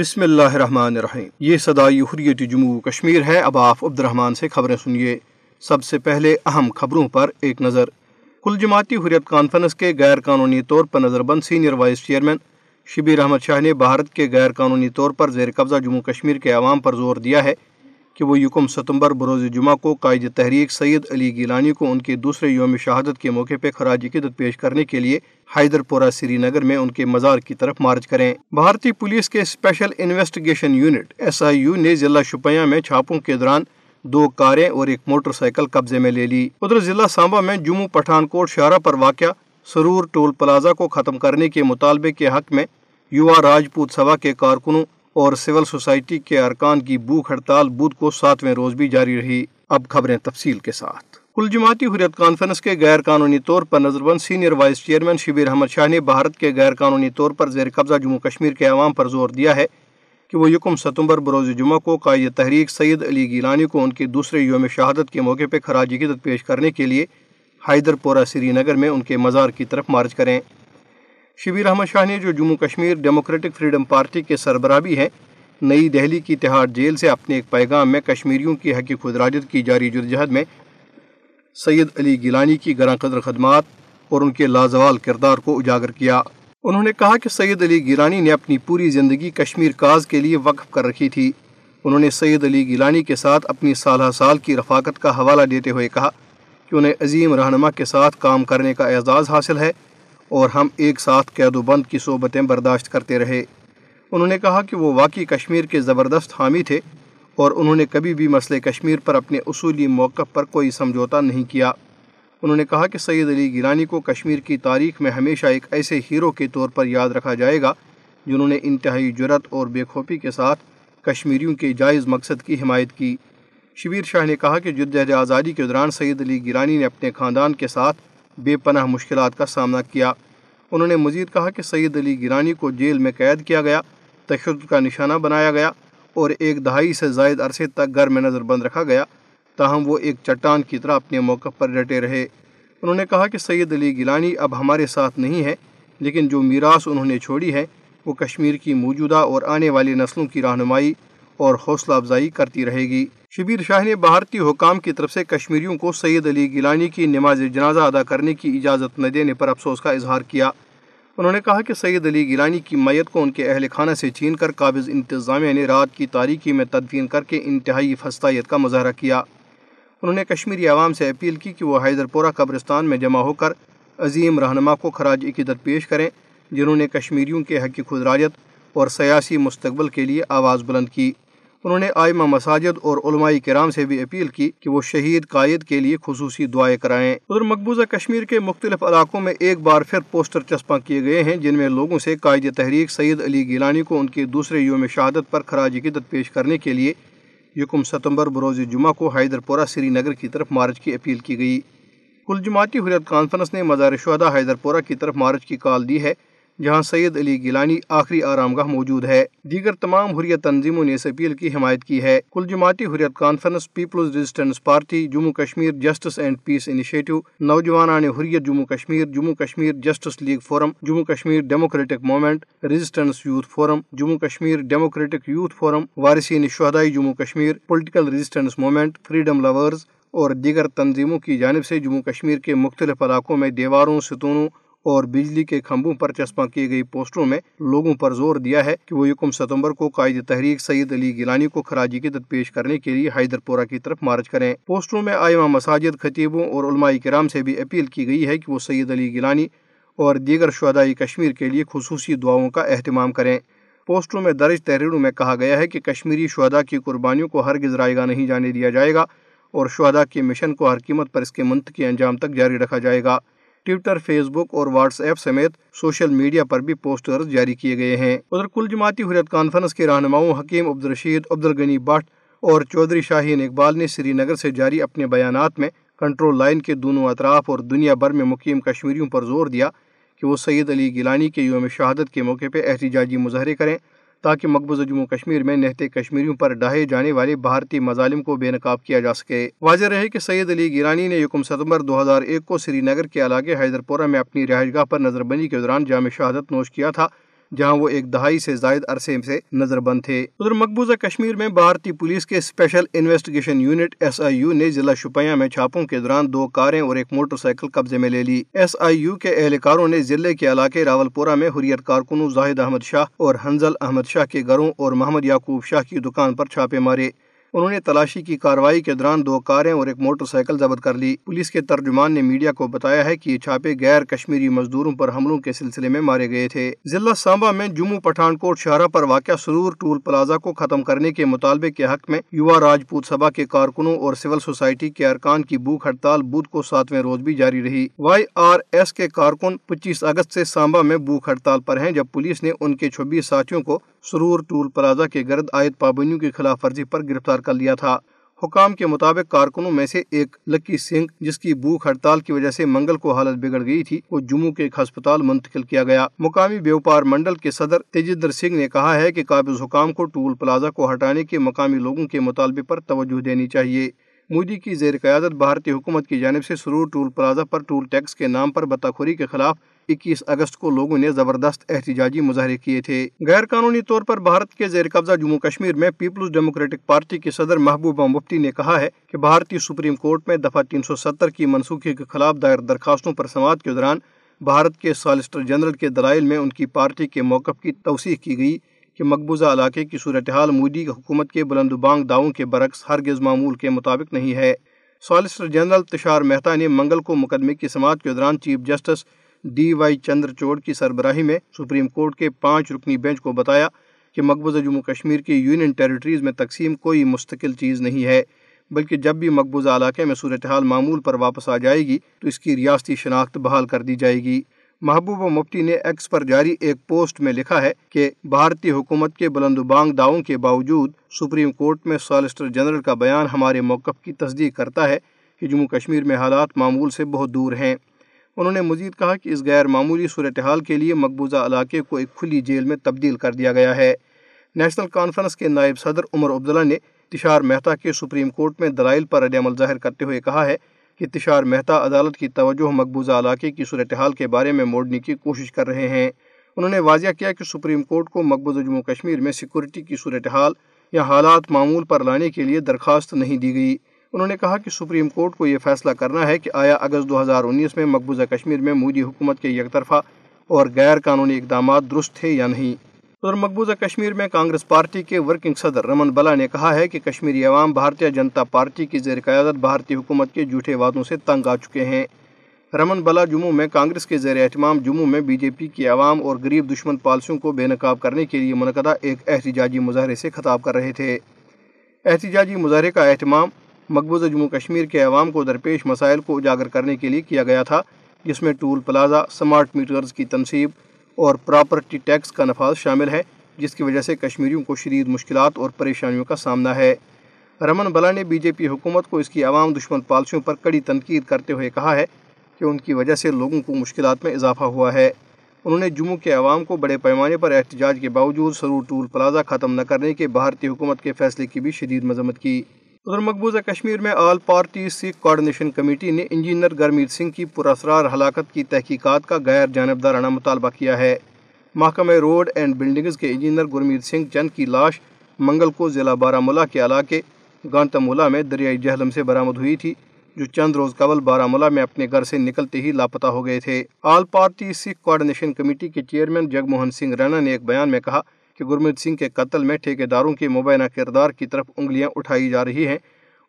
بسم اللہ الرحمن الرحیم۔ یہ صدائی حریت جموں کشمیر ہے۔ اب آپ عبد الرحمن سے خبریں سنیے۔ سب سے پہلے اہم خبروں پر ایک نظر۔ کل جماعتی حریت کانفرنس کے غیر قانونی طور پر نظر بند senior vice chairman Shabir Ahmad Shah نے بھارت کے غیر قانونی طور پر زیر قبضہ جموں کشمیر کے عوام پر زور دیا ہے۔ کہ وہ یکم ستمبر بروز جمعہ کو قائد تحریک سید علی گیلانی کو ان کے دوسرے یوم شہادت کے موقع پہ خراج عقیدت پیش کرنے کے لیے حیدر پورہ سری نگر میں ان کے مزار کی طرف مارچ کریں۔ بھارتی پولیس کے special investigation unit S I U نے ضلع شپیاں میں چھاپوں کے دوران دو کاریں اور ایک موٹر سائیکل قبضے میں لے لی۔ ادھر ضلع سانبا میں جموں پٹھان کوٹ شارہ پر واقع سرور ٹول پلازا کو ختم کرنے کے مطالبے کے حق میں یوا راجپوت سبھا کے کارکنوں اور سول سوسائٹی کے ارکان کی بھوک ہڑتال بدھ کو ساتویں روز بھی جاری رہی۔ اب خبریں تفصیل کے ساتھ۔ کل جماعتی حریت کانفرنس کے غیر قانونی طور پر نظر بند senior vice chairman Shabir Ahmad Shah نے بھارت کے غیر قانونی طور پر زیر قبضہ جموں کشمیر کے عوام پر زور دیا ہے کہ وہ یکم ستمبر بروز جمعہ کو قائد تحریک سید علی گیلانی کو ان کے دوسرے یوم شہادت کے موقع پہ خراج عقیدت پیش کرنے کے لیے حیدر پورہ سری نگر میں ان کے مزار کی طرف مارچ کریں۔ شبیر احمد شاہ نے جو Jammu Kashmir democratic freedom party کے سربراہ بھی ہیں، نئی دہلی کی تہاڑ جیل سے اپنے ایک پیغام میں کشمیریوں کی حقی خدراجت کی جاری جدوجہد میں سید علی گیلانی کی گراں قدر خدمات اور ان کے لازوال کردار کو اجاگر کیا۔ انہوں نے کہا کہ سید علی گیلانی نے اپنی پوری زندگی کشمیر کاز کے لیے وقف کر رکھی تھی۔ انہوں نے سید علی گیلانی کے ساتھ اپنی سالہ سال کی رفاقت کا حوالہ دیتے ہوئے کہا کہ انہیں عظیم رہنما کے ساتھ کام کرنے کا اعزاز حاصل ہے۔ اور ہم ایک ساتھ قید و بند کی صحبتیں برداشت کرتے رہے۔ انہوں نے کہا کہ وہ واقعی کشمیر کے زبردست حامی تھے اور انہوں نے کبھی بھی مسئلہ کشمیر پر اپنے اصولی موقف پر کوئی سمجھوتا نہیں کیا۔ انہوں نے کہا کہ سید علی گیلانی کو کشمیر کی تاریخ میں ہمیشہ ایک ایسے ہیرو کے طور پر یاد رکھا جائے گا جنہوں نے انتہائی جرت اور بے خوفی کے ساتھ کشمیریوں کے جائز مقصد کی حمایت کی۔ شبیر شاہ نے کہا کہ جدید آزادی کے دوران سید علی گیلانی نے اپنے خاندان کے ساتھ بے پناہ مشکلات کا سامنا کیا۔ انہوں نے مزید کہا کہ سید علی گیلانی کو جیل میں قید کیا گیا، تشدد کا نشانہ بنایا گیا اور ایک دہائی سے زائد عرصے تک گھر میں نظر بند رکھا گیا تاہم وہ ایک چٹان کی طرح اپنے موقع پر ڈٹے رہے۔ انہوں نے کہا کہ سید علی گیلانی اب ہمارے ساتھ نہیں ہے، لیکن جو میراث انہوں نے چھوڑی ہے، وہ کشمیر کی موجودہ اور آنے والی نسلوں کی رہنمائی اور حوصلہ افزائی کرتی رہے گی۔ شبیر شاہ نے بھارتی حکام کی طرف سے کشمیریوں کو سید علی گیلانی کی نماز جنازہ ادا کرنے کی اجازت نہ دینے پر افسوس کا اظہار کیا۔ انہوں نے کہا کہ سید علی گیلانی کی میت کو ان کے اہل خانہ سے چھین کر قابض انتظامیہ نے رات کی تاریکی میں تدفین کر کے انتہائی فستائیت کا مظاہرہ کیا۔ انہوں نے کشمیری عوام سے اپیل کی کہ وہ حیدر پورہ قبرستان میں جمع ہو کر عظیم رہنما کو خراج عقیدت پیش کریں، جنہوں نے کشمیریوں کے حقی خدراجت اور سیاسی مستقبل کے لیے آواز بلند کی۔ انہوں نے آئمہ مساجد اور علماء کرام سے بھی اپیل کی کہ وہ شہید قائد کے لیے خصوصی دعائیں کرائیں۔ ادھر مقبوضہ کشمیر کے مختلف علاقوں میں ایک بار پھر پوسٹر چسپاں کیے گئے ہیں، جن میں لوگوں سے قائد تحریک سید علی گیلانی کو ان کے دوسرے یوم شہادت پر خراج عقیدت پیش کرنے کے لیے یکم ستمبر بروز جمعہ کو حیدر پورہ سری نگر کی طرف مارچ کی اپیل کی گئی۔ کل جماعتی حریت کانفرنس نے مزار شہدہ حیدر پورہ کی طرف مارچ کی کال دی ہے۔ جہاں سید علی گیلانی آخری آرام گاہ موجود ہے۔ دیگر تمام حریت تنظیموں نے اس اپیل کی حمایت کی ہے۔ کل جماعتی Hurriyat conference, people's resistance party, Jammu Kashmir justice and peace initiative, نوجوانان Hurriyat, Jammu Kashmir Jammu Kashmir justice league forum, Jammu Kashmir democratic movement resistance youth forum, Jammu Kashmir democratic youth forum, وارثین شہدائی، Jammu Kashmir political resistance movement freedom lovers اور دیگر تنظیموں کی جانب سے جموں کشمیر کے مختلف علاقوں میں دیواروں، ستونوں اور بجلی کے کھمبوں پر چسپاں کی گئی پوسٹروں میں لوگوں پر زور دیا ہے کہ وہ یکم ستمبر کو قائد تحریک سید علی گیلانی کو خراجی کی پیش کرنے کے لیے حیدر پورہ کی طرف مارچ کریں۔ پوسٹروں میں آئمہ مساجد، خطیبوں اور علماء کرام سے بھی اپیل کی گئی ہے کہ وہ سید علی گیلانی اور دیگر شہدائی کشمیر کے لیے خصوصی دعاؤں کا اہتمام کریں۔ پوسٹروں میں درج تحریروں میں کہا گیا ہے کہ کشمیری شہدا کی قربانیوں کو ہرگز رائے گا نہیں جانے دیا جائے گا اور شہدا کے مشن کو ہر قیمت پر اس کے منطقی انجام تک جاری رکھا جائے گا۔ ٹویٹر، فیس بک اور واٹس ایپ سمیت سوشل میڈیا پر بھی پوسٹرز جاری کیے گئے ہیں۔ ادھر کل جماعتی حریت کانفرنس کے رہنماؤں حکیم عبدالرشید، عبدالغنی بٹ اور چودھری شاہین اقبال نے سری نگر سے جاری اپنے بیانات میں کنٹرول لائن کے دونوں اطراف اور دنیا بھر میں مقیم کشمیریوں پر زور دیا کہ وہ سید علی گیلانی کے یوم شہادت کے موقع پہ احتجاجی مظاہرے کریں۔ تاکہ مقبوضہ جموں کشمیر میں نہتے کشمیریوں پر ڈھائے جانے والے بھارتی مظالم کو بے نقاب کیا جا سکے۔ واضح رہے کہ سید علی گیرانی نے یکم ستمبر دو ہزار ایک کو سری نگر کے علاقے حیدر پورہ میں اپنی رہائش گاہ پر نظر بندی کے دوران جامع شہادت نوش کیا تھا۔ جہاں وہ ایک دہائی سے زائد عرصے سے نظر بند تھے۔ ادھر مقبوضہ کشمیر میں بھارتی پولیس کے special investigation unit S I U نے ضلع شپیاں میں چھاپوں کے دوران دو کاریں اور ایک موٹر سائیکل قبضے میں لے لی۔ ایس آئی یو کے اہلکاروں نے ضلع کے علاقے راول پورہ میں حریت کارکنوں زاہد احمد شاہ اور حنزل احمد شاہ کے گھروں اور محمد یعقوب شاہ کی دکان پر چھاپے مارے۔ انہوں نے تلاشی کی کاروائی کے دوران دو کاریں اور ایک موٹر سائیکل ضبط کر لی۔ پولیس کے ترجمان نے میڈیا کو بتایا ہے کہ یہ چھاپے غیر کشمیری مزدوروں پر حملوں کے سلسلے میں مارے گئے تھے۔ ضلع سانبا میں جموں پٹھان کوٹ شہرہ پر واقع سرور ٹول پلازا کو ختم کرنے کے مطالبے کے حق میں یوا راجپوت سبھا کے کارکنوں اور سول سوسائٹی کے ارکان کی بھوک ہڑتال بدھ کو ساتویں روز بھی جاری رہی۔ وائی آر ایس کے کارکن پچیس اگست سے سانبا میں بھوک ہڑتال پر ہیں، جب پولیس نے ان کے چھبیس ساتھیوں کو سرور ٹول پلازا کے گرد عائد پابندیوں کی خلاف ورزی پر گرفتار کر لیا تھا۔ حکام کے مطابق کارکنوں میں سے ایک لکی سنگھ، جس کی بھوک ہڑتال کی وجہ سے منگل کو حالت بگڑ گئی تھی، وہ جموں کے ایک ہسپتال منتقل کیا گیا۔ مقامی بیوپار منڈل کے صدر تیجندر سنگھ نے کہا ہے کہ قابض حکام کو ٹول پلازا کو ہٹانے کے مقامی لوگوں کے مطالبے پر توجہ دینی چاہیے۔ مودی کی زیر قیادت بھارتی حکومت کی جانب سے سرور ٹول پلازا پر ٹول ٹیکس کے نام پر بتاخوری کے خلاف اکیس اگست کو لوگوں نے زبردست احتجاجی مظاہرے کیے تھے۔ غیر قانونی طور پر بھارت کے زیر قبضہ جموں کشمیر میں پیپلز ڈیموکریٹک پارٹی کے صدر محبوبہ مفتی نے کہا ہے کہ بھارتی سپریم کورٹ میں دفعہ تین سو ستر کی منسوخی کے خلاف دائر درخواستوں پر سماعت کے دوران بھارت کے سالسٹر جنرل کے دلائل میں ان کی پارٹی کے موقف کی توثیق کی گئی کہ مقبوضہ علاقے کی صورتحال مودی حکومت کے بلند بانگ دعووں کے برعکس ہرگز معمول کے مطابق نہیں ہے۔ سالسٹر جنرل تشار مہتا نے منگل کو مقدمے کی سماعت کے دوران chief justice D Y Chandrachud کی سربراہی میں سپریم کورٹ کے پانچ رکنی بینچ کو بتایا کہ مقبوضہ جموں کشمیر کی یونین ٹیریٹریز میں تقسیم کوئی مستقل چیز نہیں ہے، بلکہ جب بھی مقبوضہ علاقے میں صورتحال معمول پر واپس آ جائے گی تو اس کی ریاستی شناخت بحال کر دی جائے گی۔ محبوبہ مفتی نے ایکس پر جاری ایک پوسٹ میں لکھا ہے کہ بھارتی حکومت کے بلند بانگ دعووں کے باوجود سپریم کورٹ میں سالسٹر جنرل کا بیان ہمارے موقف کی تصدیق کرتا ہے کہ جموں کشمیر میں حالات معمول سے بہت دور ہیں۔ انہوں نے مزید کہا کہ اس غیر معمولی صورتحال کے لیے مقبوضہ علاقے کو ایک کھلی جیل میں تبدیل کر دیا گیا ہے۔ نیشنل کانفرنس کے نائب صدر عمر عبداللہ نے تشار مہتا کے سپریم کورٹ میں دلائل پر رد عمل ظاہر کرتے ہوئے کہا ہے کہ تشار مہتا عدالت کی توجہ مقبوضہ علاقے کی صورتحال کے بارے میں موڑنے کی کوشش کر رہے ہیں۔ انہوں نے واضح کیا کہ سپریم کورٹ کو مقبوضہ جموں کشمیر میں سیکورٹی کی صورتحال یا حالات معمول پر لانے کے لیے درخواست نہیں دی گئی۔ انہوں نے کہا کہ سپریم کورٹ کو یہ فیصلہ کرنا ہے کہ آیا اگست دو ہزار انیس میں مقبوضہ کشمیر میں مودی حکومت کے یک طرفہ اور غیر قانونی اقدامات درست تھے یا نہیں۔ ادھر مقبوضہ کشمیر میں کانگریس پارٹی کے ورکنگ صدر رمن بلا نے کہا ہے کہ کشمیری عوام بھارتیہ جنتا پارٹی کی زیر قیادت بھارتی حکومت کے جھوٹے وعدوں سے تنگ آ چکے ہیں۔ رمن بلا جموں میں کانگریس کے زیر اہتمام جموں میں بی جے پی کی عوام اور غریب دشمن پالیسیوں کو بے نقاب کرنے کے لیے منعقدہ ایک احتجاجی مظاہرے سے خطاب کر رہے تھے۔ احتجاجی مظاہرے کا اہتمام مقبوضہ جموں کشمیر کے عوام کو درپیش مسائل کو اجاگر کرنے کے لیے کیا گیا تھا، جس میں ٹول پلازا، سمارٹ میٹرز کی تنصیب اور پراپرٹی ٹیکس کا نفاذ شامل ہے، جس کی وجہ سے کشمیریوں کو شدید مشکلات اور پریشانیوں کا سامنا ہے۔ رمن بلا نے بی جے پی حکومت کو اس کی عوام دشمن پالیسیوں پر کڑی تنقید کرتے ہوئے کہا ہے کہ ان کی وجہ سے لوگوں کو مشکلات میں اضافہ ہوا ہے۔ انہوں نے جموں کے عوام کو بڑے پیمانے پر احتجاج کے باوجود سرور ٹول پلازا ختم نہ کرنے کے بھارتی حکومت کے فیصلے کی بھی شدید مذمت کی۔ ادھر مقبوضہ کشمیر میں all party Sikh coordination committee نے انجینئر گرمیت سنگھ کی پراسرار ہلاکت کی تحقیقات کا غیر جانبدارانہ مطالبہ کیا ہے۔ محکمہ روڈ اینڈ بلڈنگز کے انجینئر گرمیت سنگھ چند کی لاش منگل کو ضلع بارہ مولہ کے علاقے گانتا مولہ میں دریائی جہلم سے برآمد ہوئی تھی، جو چند روز قبل بارہ مولہ میں اپنے گھر سے نکلتے ہی لاپتہ ہو گئے تھے۔ All party Sikh coordination committee کے چیئرمین جگ موہن سنگھ رینا نے ایک بیان میں کہا کہ گرمیت سنگھ کے قتل میں ٹھیکیداروں کے مبینہ کردار کی طرف انگلیاں اٹھائی جا رہی ہیں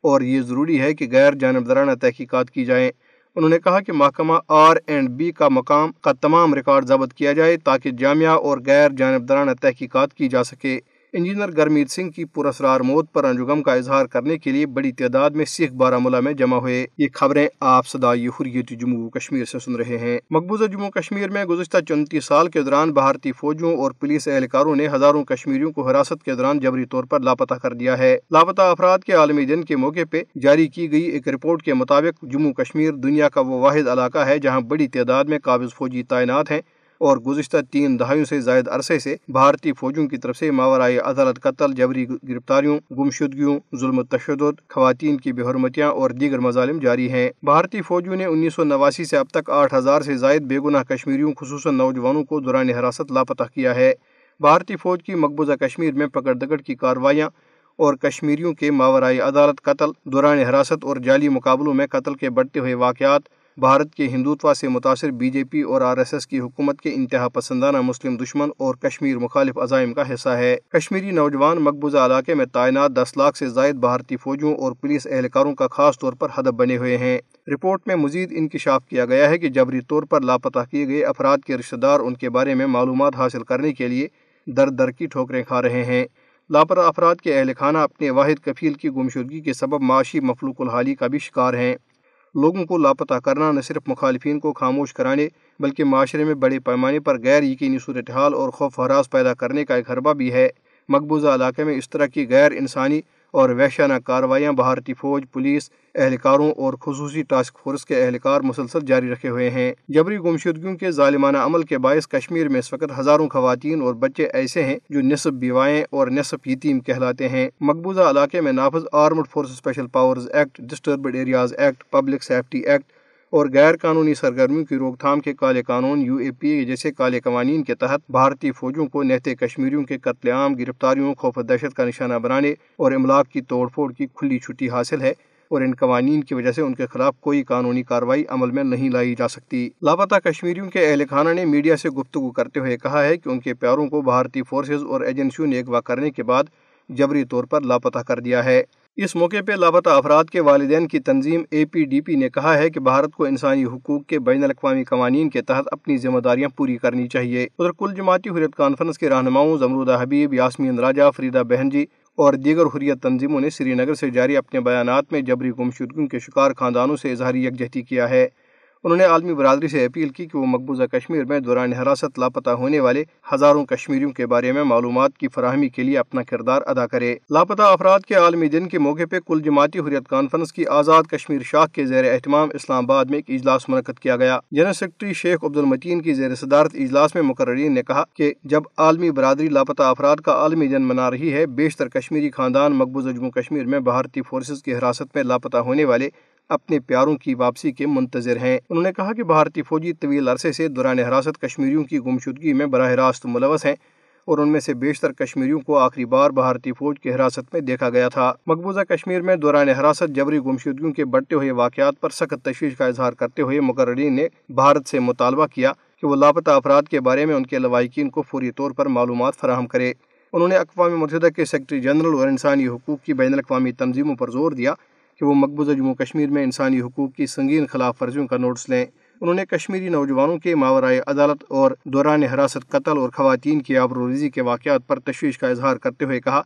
اور یہ ضروری ہے کہ غیر جانبدارانہ تحقیقات کی جائیں۔ انہوں نے کہا کہ محکمہ آر اینڈ بی کا مقام کا تمام ریکارڈ ضبط کیا جائے تاکہ جامعہ اور غیر جانبدارانہ تحقیقات کی جا سکے۔ انجینئر گرمیت سنگھ کی پراسرار موت پر انجم کا اظہار کرنے کے لیے بڑی تعداد میں سکھ بارہ ملا میں جمع ہوئے۔ یہ خبریں آپ صدائی حریت جموں کشمیر سے سن رہے ہیں۔ مقبوضہ جموں کشمیر میں گزشتہ چونتیس سال کے دوران بھارتی فوجوں اور پولیس اہلکاروں نے ہزاروں کشمیریوں کو حراست کے دوران جبری طور پر لاپتہ کر دیا ہے۔ لاپتہ افراد کے عالمی دن کے موقع پہ جاری کی گئی ایک رپورٹ کے مطابق جموں کشمیر دنیا کا وہ واحد علاقہ ہے جہاں بڑی تعداد میں قابض فوجی تعینات ہیں۔ اور گزشتہ تین دہائیوں سے زائد عرصے سے بھارتی فوجوں کی طرف سے ماورائی عدالت قتل، جبری گرفتاریوں، گمشدگیوں، ظلم و تشدد، خواتین کی بے حرمتیاں اور دیگر مظالم جاری ہیں۔ بھارتی فوجوں نے انیس سو نواسی سے اب تک آٹھ ہزار سے زائد بے گناہ کشمیریوں، خصوصاً نوجوانوں کو دوران حراست لاپتہ کیا ہے۔ بھارتی فوج کی مقبوضہ کشمیر میں پکڑ دکڑ کی کارروائیاں اور کشمیریوں کے ماورائی عدالت قتل، دوران حراست اور جعلی مقابلوں میں قتل کے بڑھتے ہوئے واقعات بھارت کے ہندوتوا سے متاثر بی جے پی اور آر ایس ایس کی حکومت کے انتہا پسندانہ مسلم دشمن اور کشمیر مخالف عزائم کا حصہ ہے۔ کشمیری نوجوان مقبوضہ علاقے میں تعینات دس لاکھ سے زائد بھارتی فوجوں اور پولیس اہلکاروں کا خاص طور پر ہدف بنے ہوئے ہیں۔ رپورٹ میں مزید انکشاف کیا گیا ہے کہ جبری طور پر لاپتہ کیے گئے افراد کے رشتہ دار ان کے بارے میں معلومات حاصل کرنے کے لیے در در کی ٹھوکریں کھا رہے ہیں۔ لاپتہ افراد کے اہل خانہ اپنے واحد کفیل کی گمشدگی کے سبب معاشی مفلوق الحالی کا بھی شکار ہیں۔ لوگوں کو لاپتہ کرنا نہ صرف مخالفین کو خاموش کرانے بلکہ معاشرے میں بڑے پیمانے پر غیر یقینی صورتحال اور خوف ہراس پیدا کرنے کا ایک حربہ بھی ہے۔ مقبوضہ علاقے میں اس طرح کی غیر انسانی اور وحشانہ کارروائیاں بھارتی فوج، پولیس، اہلکاروں اور خصوصی ٹاسک فورس کے اہلکار مسلسل جاری رکھے ہوئے ہیں۔ جبری گمشدگیوں کے ظالمانہ عمل کے باعث کشمیر میں اس وقت ہزاروں خواتین اور بچے ایسے ہیں جو نصف بیوائیں اور نصف یتیم کہلاتے ہیں۔ مقبوضہ علاقے میں نافذ armed force special powers act disturbed areas act public safety act اور غیر قانونی سرگرمیوں کی روک تھام کے کالے قانون یو اے پی جیسے کالے قوانین کے تحت بھارتی فوجوں کو نہتے کشمیریوں کے قتل عام گرفتاریوں، خوف دہشت کا نشانہ بنانے اور املاک کی توڑ پھوڑ کی کھلی چھٹی حاصل ہے اور ان قوانین کی وجہ سے ان کے خلاف کوئی قانونی کارروائی عمل میں نہیں لائی جا سکتی۔ لاپتہ کشمیریوں کے اہل خانہ نے میڈیا سے گفتگو کرتے ہوئے کہا ہے کہ ان کے پیاروں کو بھارتی فورسز اور ایجنسیوں نے اغوا کرنے کے بعد جبری طور پر لاپتہ کر دیا ہے۔ اس موقع پہ لاپتہ افراد کے والدین کی تنظیم اے پی ڈی پی نے کہا ہے کہ بھارت کو انسانی حقوق کے بین الاقوامی قوانین کے تحت اپنی ذمہ داریاں پوری کرنی چاہیے۔ ادھر کل جماعتی حریت کانفرنس کے رہنماؤں زمرودہ حبیب، یاسمین راجہ، فریدہ بہن جی اور دیگر حریت تنظیموں نے سری نگر سے جاری اپنے بیانات میں جبری گمشدگیوں کے شکار خاندانوں سے اظہاری یکجہتی کیا ہے۔ انہوں نے عالمی برادری سے اپیل کی کہ وہ مقبوضہ کشمیر میں دوران حراست لاپتہ ہونے والے ہزاروں کشمیریوں کے بارے میں معلومات کی فراہمی کے لیے اپنا کردار ادا کرے۔ لاپتہ افراد کے عالمی دن کے موقع پہ کل جماعتی حریت کانفرنس کی آزاد کشمیر شاخ کے زیر اہتمام اسلام آباد میں ایک اجلاس منعقد کیا گیا۔ جنرل سیکرٹری شیخ عبد المتین کی زیر صدارت اجلاس میں مقررین نے کہا کہ جب عالمی برادری لاپتہ افراد کا عالمی دن منا رہی ہے، بیشتر کشمیری خاندان مقبوضہ جموں کشمیر میں بھارتی فورسز کی حراست میں لاپتہ ہونے والے اپنے پیاروں کی واپسی کے منتظر ہیں۔ انہوں نے کہا کہ بھارتی فوجی طویل عرصے سے دوران حراست کشمیریوں کی گمشدگی میں براہ راست ملوث ہیں اور ان میں سے بیشتر کشمیریوں کو آخری بار بھارتی فوج کی حراست میں دیکھا گیا تھا۔ مقبوضہ کشمیر میں دوران حراست جبری گمشدگیوں کے بڑھتے ہوئے واقعات پر سخت تشویش کا اظہار کرتے ہوئے مقررین نے بھارت سے مطالبہ کیا کہ وہ لاپتہ افراد کے بارے میں ان کے لوائقین کو فوری طور پر معلومات فراہم کرے۔ انہوں نے اقوام متحدہ کے سیکرٹری جنرل اور انسانی حقوق کی بین الاقوامی تنظیموں پر زور دیا کہ وہ مقبوضہ جموں کشمیر میں انسانی حقوق کی سنگین خلاف ورزیوں کا نوٹس لیں۔ انہوں نے کشمیری نوجوانوں کے ماورائے عدالت اور دوران حراست قتل اور خواتین کی آبروریزی کے واقعات پر تشویش کا اظہار کرتے ہوئے کہا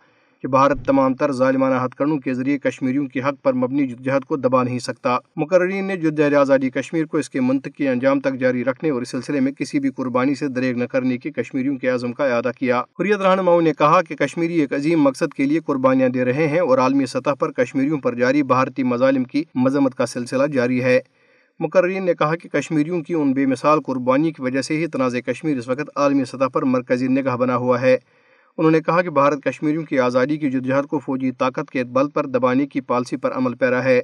کہ بھارت تمام تر ظالمانہ ہتھ کنڈوں کے ذریعے کشمیریوں کی حق پر مبنی جدجہد کو دبا نہیں سکتا۔ مقررین نے جد آزادی کشمیر کو اس کے منطقی انجام تک جاری رکھنے اور اس سلسلے میں کسی بھی قربانی سے دریغ نہ کرنے کی کشمیریوں کے عزم کا اعادہ کیا۔ حریت رہنماؤں نے کہا کہ کشمیری ایک عظیم مقصد کے لیے قربانیاں دے رہے ہیں اور عالمی سطح پر کشمیریوں پر جاری بھارتی مظالم کی مذمت کا سلسلہ جاری ہے۔ مقررین نے کہا کہ کشمیریوں کی ان بے مثال قربانی کی وجہ سے ہی تنازع کشمیر اس وقت عالمی سطح پر مرکزی نگاہ بنا ہوا ہے۔ انہوں نے کہا کہ بھارت کشمیریوں کی آزادی کی جدجہد کو فوجی طاقت کے بل پر دبانے کی پالسی پر عمل پیرا ہے۔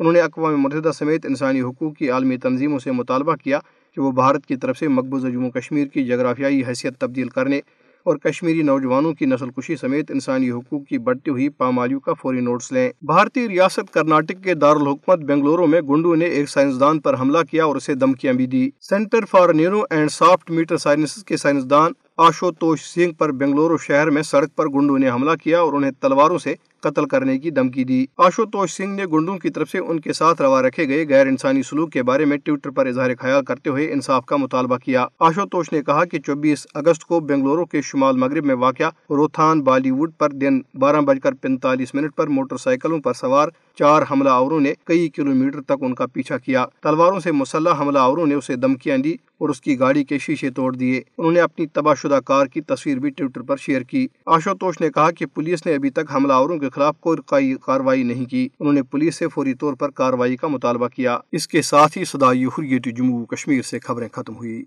انہوں نے اقوام متحدہ سمیت انسانی حقوق کی عالمی تنظیموں سے مطالبہ کیا کہ وہ بھارت کی طرف سے مقبوضہ جموں کشمیر کی جغرافیائی حیثیت تبدیل کرنے اور کشمیری نوجوانوں کی نسل کشی سمیت انسانی حقوق کی بڑھتی ہوئی پامالیوں کا فوری نوٹس لیں۔ بھارتی ریاست کرناٹک کے دارالحکومت بنگلورو میں گنڈو نے ایک سائنسدان پر حملہ کیا اور اسے دھمکیاں بھی دی centre for neuro and soft matter science کے سائنسدان آشوتوش سنگھ پر بنگلورو شہر میں سڑک پر گنڈو نے حملہ کیا اور انہیں تلواروں سے قتل کرنے کی دھمکی دی۔ آشوتوش سنگھ نے گنڈوں کی طرف سے ان کے ساتھ روا رکھے گئے غیر انسانی سلوک کے بارے میں ٹویٹر پر اظہار خیال کرتے ہوئے انصاف کا مطالبہ کیا۔ آشوتوش نے کہا کہ چوبیس اگست کو بنگلورو کے شمال مغرب میں واقع روتھان بالی ووڈ پر دن بارہ بج کر پینتالیس منٹ پر موٹر سائیکلوں پر سوار چار حملہ آوروں نے کئی کلومیٹر تک ان کا پیچھا کیا۔ تلواروں سے مسلح حملہ آوروں نے اسے دھمکیاں دی اور اس کی گاڑی کے شیشے توڑ دیے۔ انہوں نے اپنی تباہ شدہ کار کی تصویر بھی ٹویٹر پر شیئر کی۔ آشوتوش نے کہا کہ پولیس نے ابھی تک حملہ آوروں کے خلاف کوئی کاروائی نہیں کی۔ انہوں نے پولیس سے فوری طور پر کاروائی کا مطالبہ کیا۔ اس کے ساتھ ہی صدائی حریت جموں کشمیر سے خبریں ختم ہوئی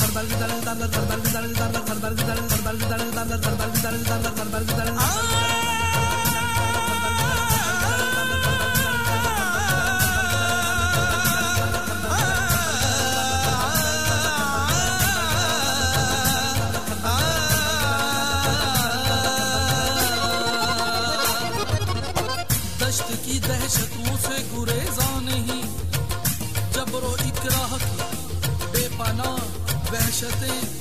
سربار کتاب تاندہ دربار کتابیں تمہیں دربار کتاب دربار کتابیں تاندہ دربار کتابیں تمہار دربار کی طرح شتے